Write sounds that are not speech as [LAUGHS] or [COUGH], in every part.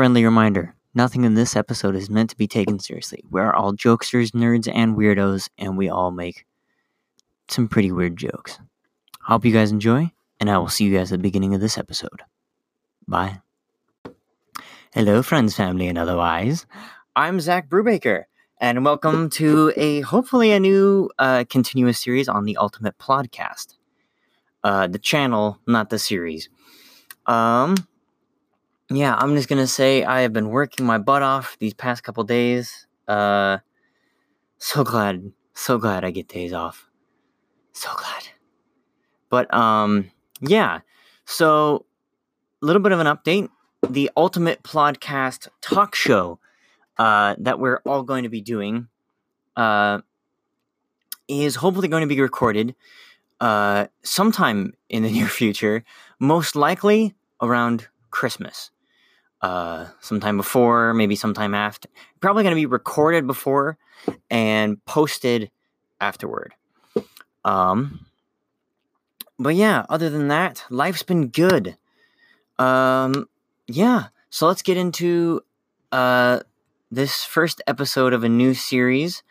Friendly reminder nothing in this episode is meant to be taken seriously. We are all jokesters, nerds, and weirdos, and we all make some pretty weird jokes. Hope you guys enjoy, and I will see you guys at the beginning of this episode. Bye. Hello, friends, family, and otherwise. I'm Zach Brubaker, and welcome to a hopefully a new uh, continuous series on the Ultimate Podcast. Uh, the channel, not the series. Um, yeah, I'm just gonna say I have been working my butt off these past couple days. Uh, so glad, so glad I get days off. So glad. But um, yeah. So, a little bit of an update. The Ultimate Podcast talk show uh, that we're all going to be doing uh, is hopefully going to be recorded uh, sometime in the [LAUGHS] near future, most likely around Christmas uh, sometime before, maybe sometime after. Probably going to be recorded before and posted afterward. Um, but yeah, other than that, life's been good. Um, yeah, so let's get into uh, this first episode of a new series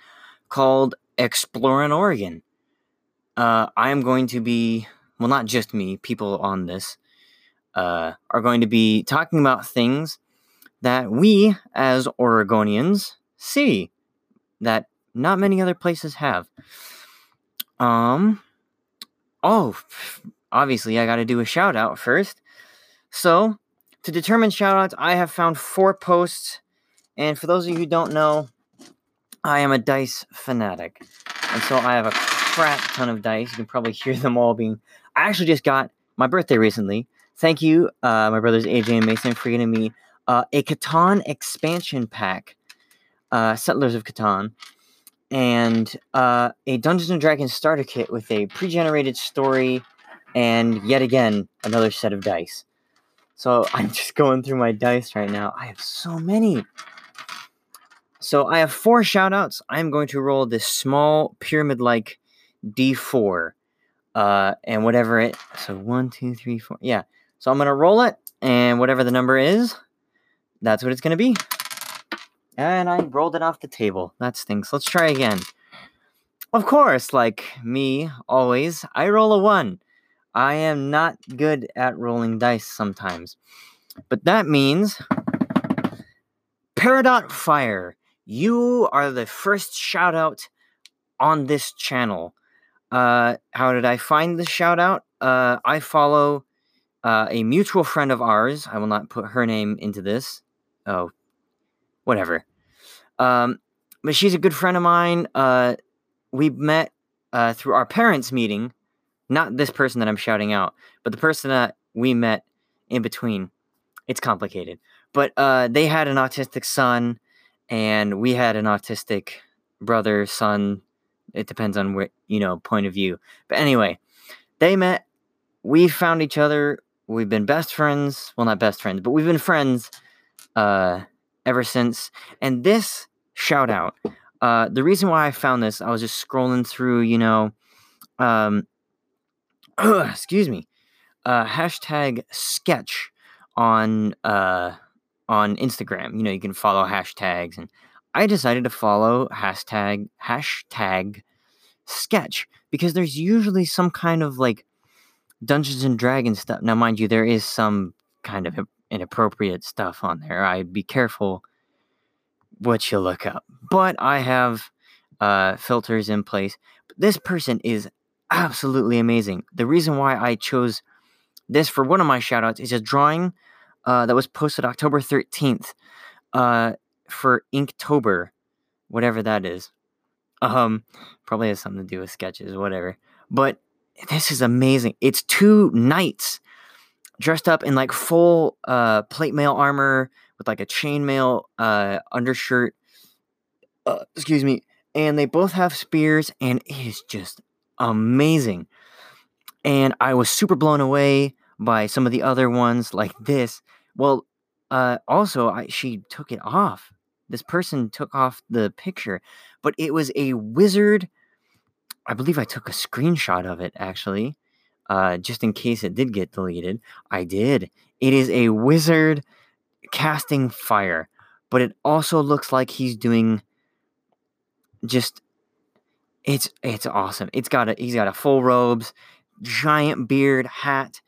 called Exploring Oregon. Uh, I am going to be, well, not just me, people on this uh, are going to be talking about things that we as Oregonians see that not many other places have. Um, oh, obviously, I got to do a shout out first. So, to determine shout outs, I have found four posts. And for those of you who don't know, I am a dice fanatic. And so I have a crap ton of dice. You can probably hear them all being. I actually just got my birthday recently. Thank you, uh, my brothers AJ and Mason, for getting me uh, a Catan expansion pack, uh, Settlers of Catan, and uh, a Dungeons and Dragons starter kit with a pre-generated story, and yet again another set of dice. So [LAUGHS] I'm just going through my dice right now. I have so many. So I have four shoutouts. I'm going to roll this small pyramid-like D4, uh, and whatever it. So one, two, three, four. Yeah. So I'm going to roll it, and whatever the number is, that's what it's going to be. And I rolled it off the table. That stinks. Let's try again. Of course, like me, always, I roll a 1. I am not good at rolling dice sometimes. But that means Peridot Fire, you are the first shout out on this channel. Uh, how did I find the shout out? Uh, I follow uh, a mutual friend of ours. I will not put her name into this. Oh, whatever. Um, but she's a good friend of mine. Uh, we met uh, through our parents' meeting. Not this person that I'm shouting out, but the person that we met in between. It's complicated. But uh, they had an autistic son, and we had an autistic brother, son. It depends on what, you know, point of view. But anyway, they met. We found each other we've been best friends. Well, not best friends, but we've been friends uh, ever since. And this shout out, uh, the reason why I found this, I was just scrolling through, you know, um, [CLEARS THROAT] excuse me, uh, hashtag sketch on uh, on Instagram. You know, you can follow hashtags, and I decided to follow hashtag hashtag sketch because there's usually some kind of like Dungeons and Dragons stuff. Now, mind you, there is some kind of inappropriate stuff on there. I'd be careful what you look up. But I have uh, filters in place. This person is absolutely amazing. The reason why I chose this for one of my shoutouts is a drawing uh, that was posted October 13th uh, for Inktober, whatever that is. Um, probably has something to do with sketches, whatever. But this is amazing. It's two knights dressed up in like full uh, plate mail armor with like a chainmail uh, undershirt. Uh, excuse me. And they both have spears, and it is just amazing. And I was super blown away by some of the other ones, like this. Well, uh, also, I, she took it off. This person took off the picture, but it was a wizard I believe I took a screenshot of it actually, uh, just in case it did get deleted. I did. It is a wizard casting fire, but it also looks like he's doing just it's it's awesome. It's got a he's got a full robes, giant beard, hat,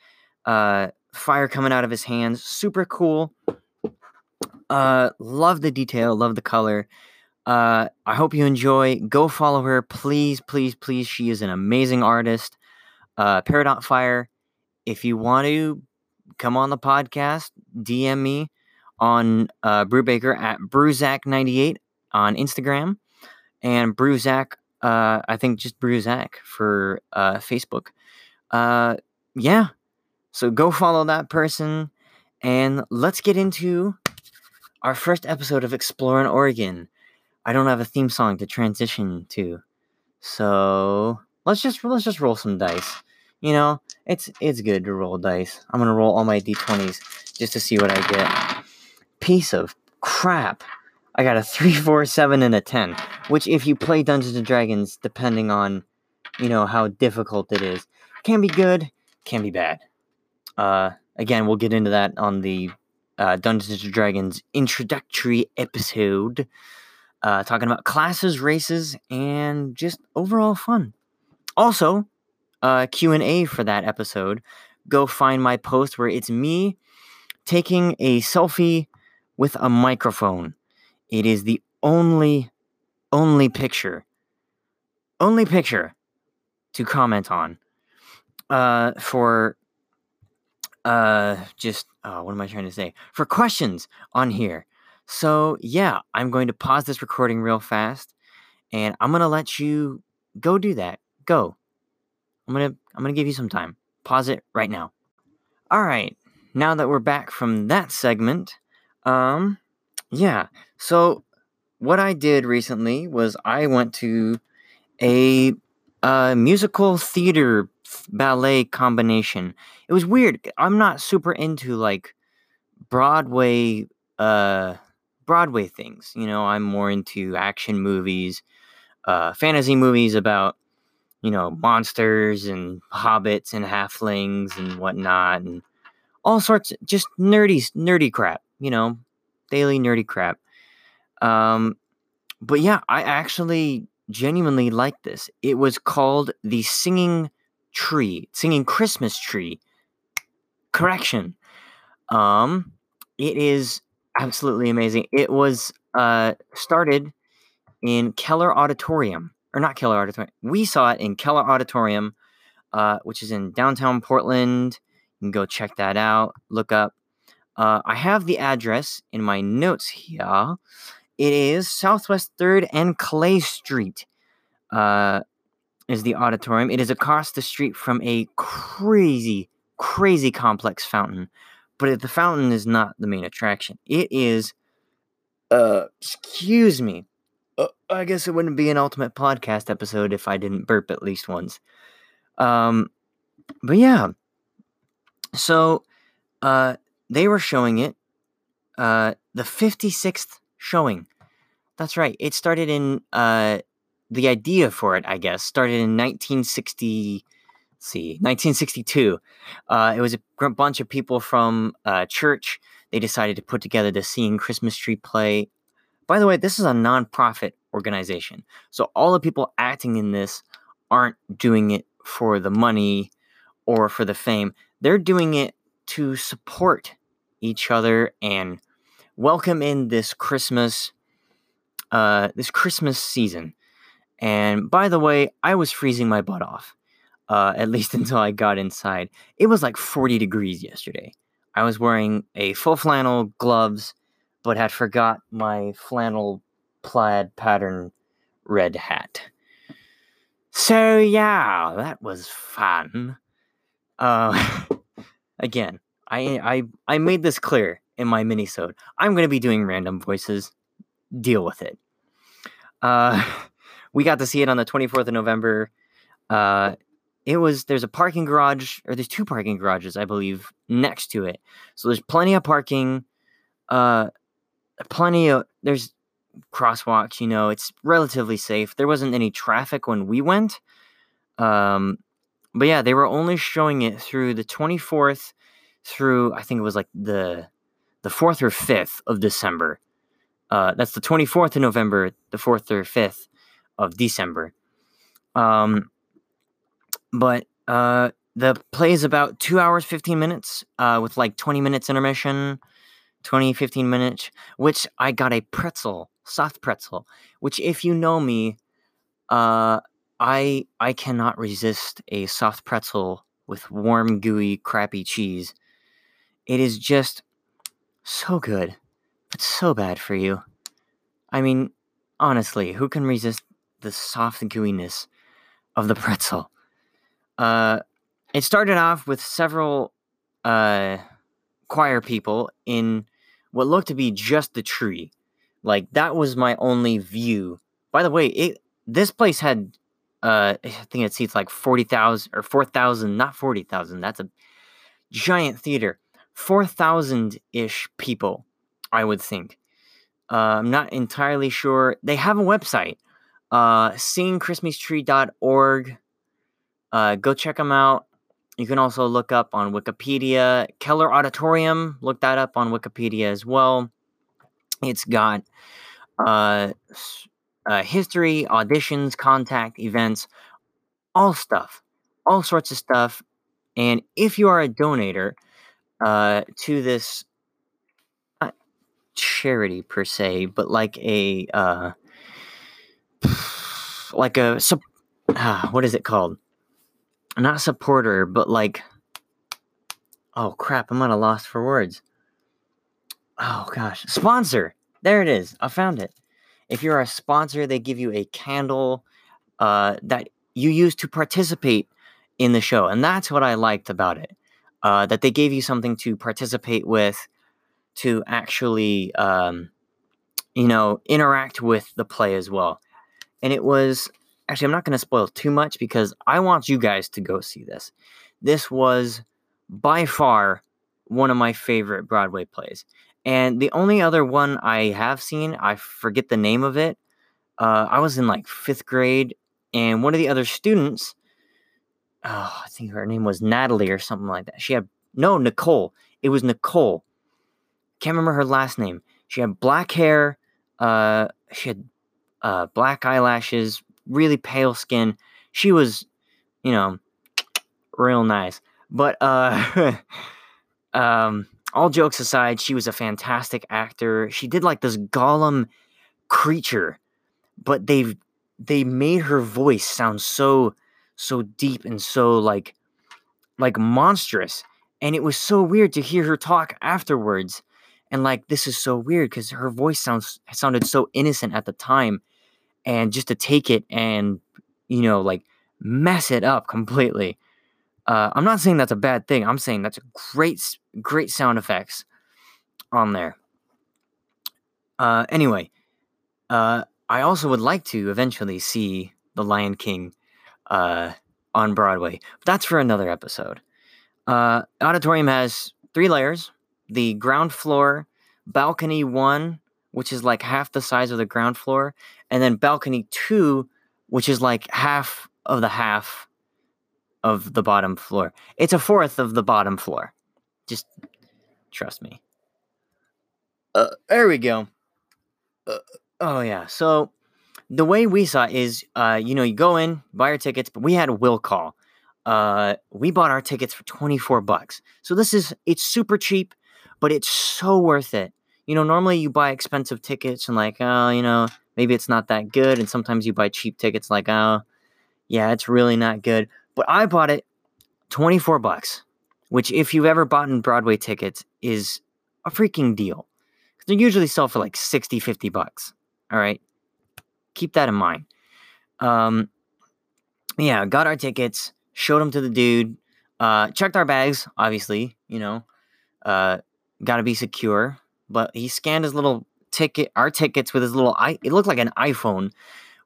uh fire coming out of his hands. Super cool. Uh love the detail, love the color. Uh I hope you enjoy. Go follow her, please, please, please. She is an amazing artist. Uh Peridot Fire. If you want to come on the podcast, DM me on uh Brubaker at Brewzack98 on Instagram and Brewzack uh, I think just Bruzak for uh, Facebook. Uh, yeah. So go follow that person and let's get into our first episode of Exploring Oregon. I don't have a theme song to transition to. So let's just let's just roll some dice. You know, it's it's good to roll dice. I'm gonna roll all my d20s just to see what I get. Piece of crap. I got a 3, 4, 7, and a 10. Which, if you play Dungeons and Dragons, depending on, you know, how difficult it is, can be good, can be bad. Uh, again, we'll get into that on the uh, Dungeons and Dragons introductory episode, uh, talking about classes, races, and just overall fun. Also, uh, Q and A for that episode. Go find my post where it's me taking a selfie with a microphone it is the only, only picture, only picture to comment on uh, for uh, just, uh, what am I trying to say? For questions on here. So, yeah, I'm going to pause this recording real fast and I'm going to let you go do that. Go. I'm going to I'm going to give you some time. Pause it right now. All right. Now that we're back from that segment, um yeah. So what I did recently was I went to a uh, musical theater ballet combination. It was weird. I'm not super into like Broadway uh Broadway things. You know, I'm more into action movies, uh fantasy movies about you know monsters and hobbits and halflings and whatnot and all sorts of just nerdy nerdy crap. You know, daily nerdy crap. Um, but yeah, I actually genuinely like this. It was called the Singing Tree, Singing Christmas Tree. Correction. Um, it is absolutely amazing. It was uh started in Keller Auditorium, or not Keller Auditorium. We saw it in Keller Auditorium, uh, which is in downtown Portland. You can go check that out. Look up uh, I have the address in my notes here. It is Southwest 3rd and Clay Street. Uh, is the auditorium. It is across the street from a crazy, crazy complex fountain. But the fountain is not the main attraction. It is, uh, excuse me. Uh, I guess it wouldn't be an ultimate podcast episode if I didn't burp at least once. Um, but yeah. So, uh, they were showing it uh, the 56th showing. That's right. It started in uh, the idea for it, I guess, started in 1960. See, 1962. Uh, it was a bunch of people from uh, church. They decided to put together the Singing Christmas Tree play. By the way, this is a nonprofit organization, so all the people acting in this aren't doing it for the money or for the fame. They're doing it to support each other and welcome in this Christmas uh this Christmas season. And by the way, I was freezing my butt off. Uh, at least [LAUGHS] until I got inside. It was like 40 degrees yesterday. I was wearing a full flannel gloves, but had forgot my flannel plaid pattern red hat. So yeah, that was fun. Uh, [LAUGHS] again, I I I made this clear in my minisode. I'm to be doing random voices. Deal with it. Uh, [LAUGHS] we got to see it on the 24th of November. Uh, it was there's a parking garage or there's two parking garages I believe next to it. So there's plenty of parking. Uh, plenty of there's crosswalks. You know, it's relatively safe. There wasn't any traffic when we went. Um, but yeah, they were only showing it through the 24th through I think it was like the the 4th or 5th of December. Uh, that's the 24th of November, the 4th or 5th of December. Um, but uh, the play is about two hours, 15 minutes, uh, with like 20 minutes intermission, 20, 15 minutes, which I got a pretzel, soft pretzel, which if you know me, uh, I I cannot resist a soft pretzel with warm, gooey, crappy cheese. It is just so good, but so bad for you. I mean, honestly, who can resist the soft gooiness of the pretzel? Uh, it started off with several uh, choir people in what looked to be just the tree. Like that was my only view. By the way, it this place had uh I think it seats like 40,000 or 4,000, not 40,000. That's a giant theater. 4,000 ish people, I would think. Uh, I'm not entirely sure. They have a website, uh, singingchristmastree.org. Uh, go check them out. You can also look up on Wikipedia. Keller Auditorium, look that up on Wikipedia as well. It's got uh, uh, history, auditions, contact, events, all stuff, all sorts of stuff. And if you are a donator uh, to this charity per se, but like a uh, [SIGHS] like a uh, what is it called? Not supporter, but like, oh crap, I'm at a loss for words. Oh gosh, sponsor. There it is. I found it. If you're a sponsor, they give you a candle uh, that you use to participate in the show, and that's what I liked about it. Uh, that they gave you something to participate with, to actually, um, you know, interact with the play as well. And it was actually, I'm not going to spoil too much because I want you guys to go see this. This was by far one of my favorite Broadway plays. And the only other one I have seen, I forget the name of it. Uh, I was in like fifth grade, and one of the other students, oh, I think her name was Natalie or something like that. She had, no, Nicole. It was Nicole. Can't remember her last name. She had black hair. Uh, she had uh, black eyelashes, really pale skin. She was, you know, [TSK] real nice. But uh [LAUGHS] um all jokes aside, she was a fantastic actor. She did like this Gollum creature, but they've they made her voice sound so so deep and so like like monstrous. And it was so weird to hear her talk afterwards. And like this is so weird because her voice sounds sounded so innocent at the time and just to take it and you know like mess it up completely. Uh, i'm not saying that's a bad thing i'm saying that's a great great sound effects on there. Uh, anyway uh, i also would like to eventually see the lion king uh, on broadway but that's for another episode. Uh, auditorium has three layers the ground floor balcony one which is like half the size of the ground floor, and then balcony two, which is like half of the half of the bottom floor. It's a fourth of the bottom floor. Just trust me. Uh, there we go. Uh, oh yeah. So the way we saw is, uh, you know, you go in, buy your tickets, but we had a will call. Uh, we bought our tickets for 24 bucks. So this is it's super cheap, but it's so worth it you know, normally you buy expensive tickets and like, oh, you know, maybe it's not that good. And sometimes you buy cheap tickets like, oh, yeah, it's really not good. But I bought it 24 bucks, which if you've ever bought in Broadway tickets is a freaking deal. They usually sell for like 60, 50 bucks. All right. Keep that in mind. Um, yeah, got our tickets, showed them to the dude, uh, checked our bags, obviously, you know, uh, got to be secure but he scanned his little ticket, our tickets with his little, i. it looked like an iPhone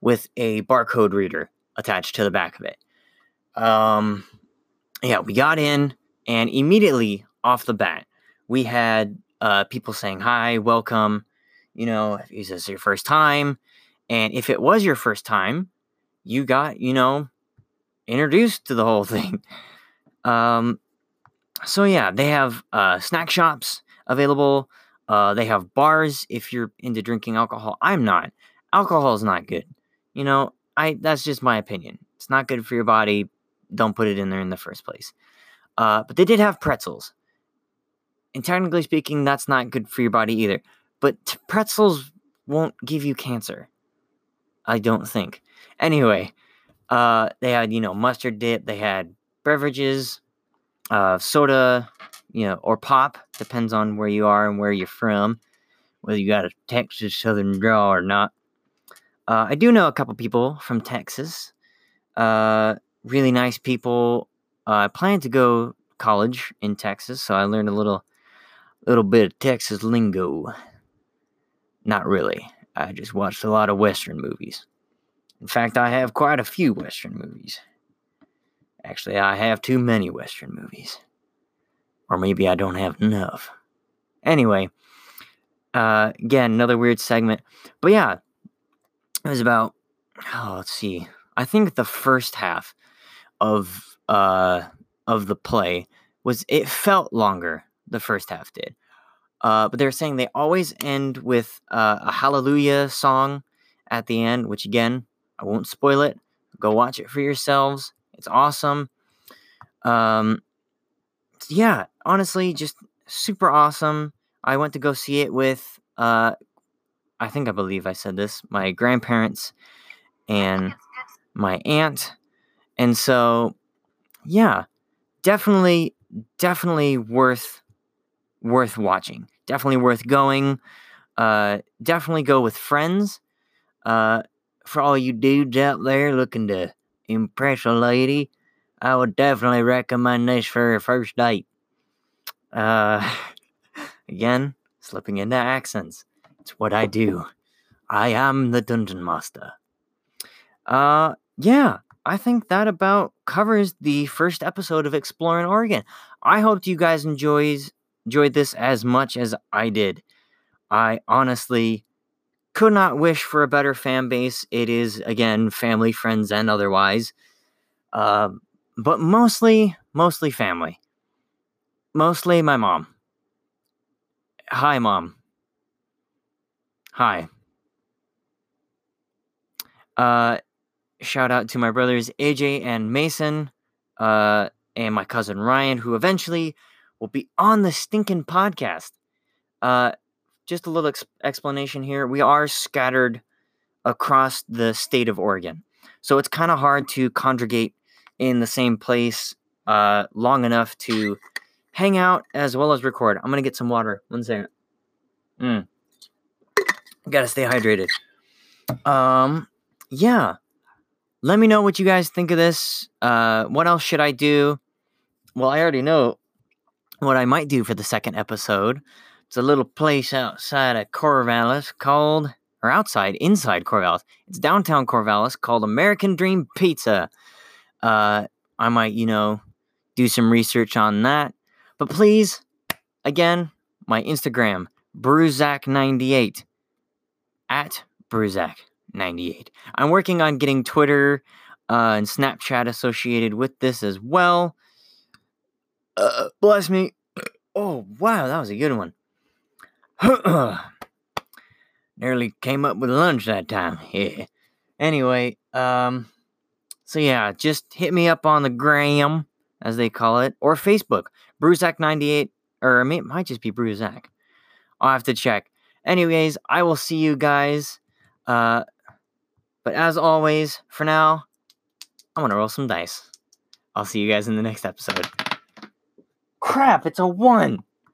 with a barcode reader attached to the back of it. Um, yeah, we got in, and immediately off the bat, we had uh, people saying hi, welcome. You know, is this your first time? And if it was your first time, you got, you know, introduced to the whole [LAUGHS] thing. Um, so yeah, they have uh, snack shops available Uh, they have bars if you're into drinking alcohol. I'm not. Alcohol is not good. You know, I that's just my opinion. It's not good for your body. Don't put it in there in the first place. Uh, but they did have pretzels. And technically speaking, that's not good for your body either. But t- pretzels won't give you cancer. I don't think. Anyway, uh, they had, you know, mustard dip, they had beverages, uh, soda, you know, or pop, depends on where you are and where you're from, whether you got a Texas Southern draw or not. Uh, I do know a couple people from Texas. Uh, really nice people. Uh, I plan to go college in Texas, so I learned a little, little bit of Texas lingo. Not really. I just watched a lot of Western movies. In fact, I have quite a few Western movies. Actually, I have too many Western movies. Or maybe I don't have enough. Anyway, uh, again, another weird segment. But yeah, it was about, oh, let's see. I think the first half of uh of the play was it felt longer. The first half did. Uh, but they're saying they always end with uh, a hallelujah song at the end, which again, I won't spoil it. Go watch it for yourselves. It's awesome. Um, yeah, honestly, just super awesome. I went to go see it with, uh, I think I believe I said this, my grandparents and my aunt. And so, yeah, definitely, definitely worth worth watching. Definitely worth going. Uh, definitely go with friends. Uh, for all you dudes out there looking to impress a lady, I would definitely recommend this for your first date. Uh, [LAUGHS] again, slipping into accents. It's what I do. I am the dungeon master. Uh, yeah, I think that about covers the first episode of Exploring Oregon. I hope you guys enjoys enjoyed this as much as I did. I honestly could not wish for a better fan base. It is again family, friends, and otherwise, uh, but mostly, mostly family. Mostly my mom. Hi, mom. Hi. Uh, shout out to my brothers AJ and Mason, uh, and my cousin Ryan, who eventually will be on the stinking podcast. Uh, just a little ex- explanation here. We are scattered across the state of Oregon. So it's kind of hard to congregate in the same place uh, long enough to hang out as well as record. I'm to get some water. One second. Mm. Gotta stay hydrated. Um, yeah. Let me know what you guys think of this. Uh, what else should I do? Well, I already know what I might do for the second episode. It's a little place outside of Corvallis called, or outside, inside Corvallis. It's downtown Corvallis called American Dream Pizza. Uh, I might, you know, do some research on that. But please, again, my Instagram, Bruzak98. At Bruzak98. I'm working on getting Twitter uh, and Snapchat associated with this as well. Uh, bless me. [CLEARS THROAT] Oh, wow, that was a good one. [CLEARS THROAT] Nearly came up with lunch that time. Yeah. Anyway, um, so yeah, just hit me up on the gram, as they call it, or Facebook, Bruzak98, or it might just be Bruzak. I'll have to check. Anyways, I will see you guys. Uh, but as always, for now, I'm gonna roll some dice. I'll see you guys in the next episode. Crap, it's a one.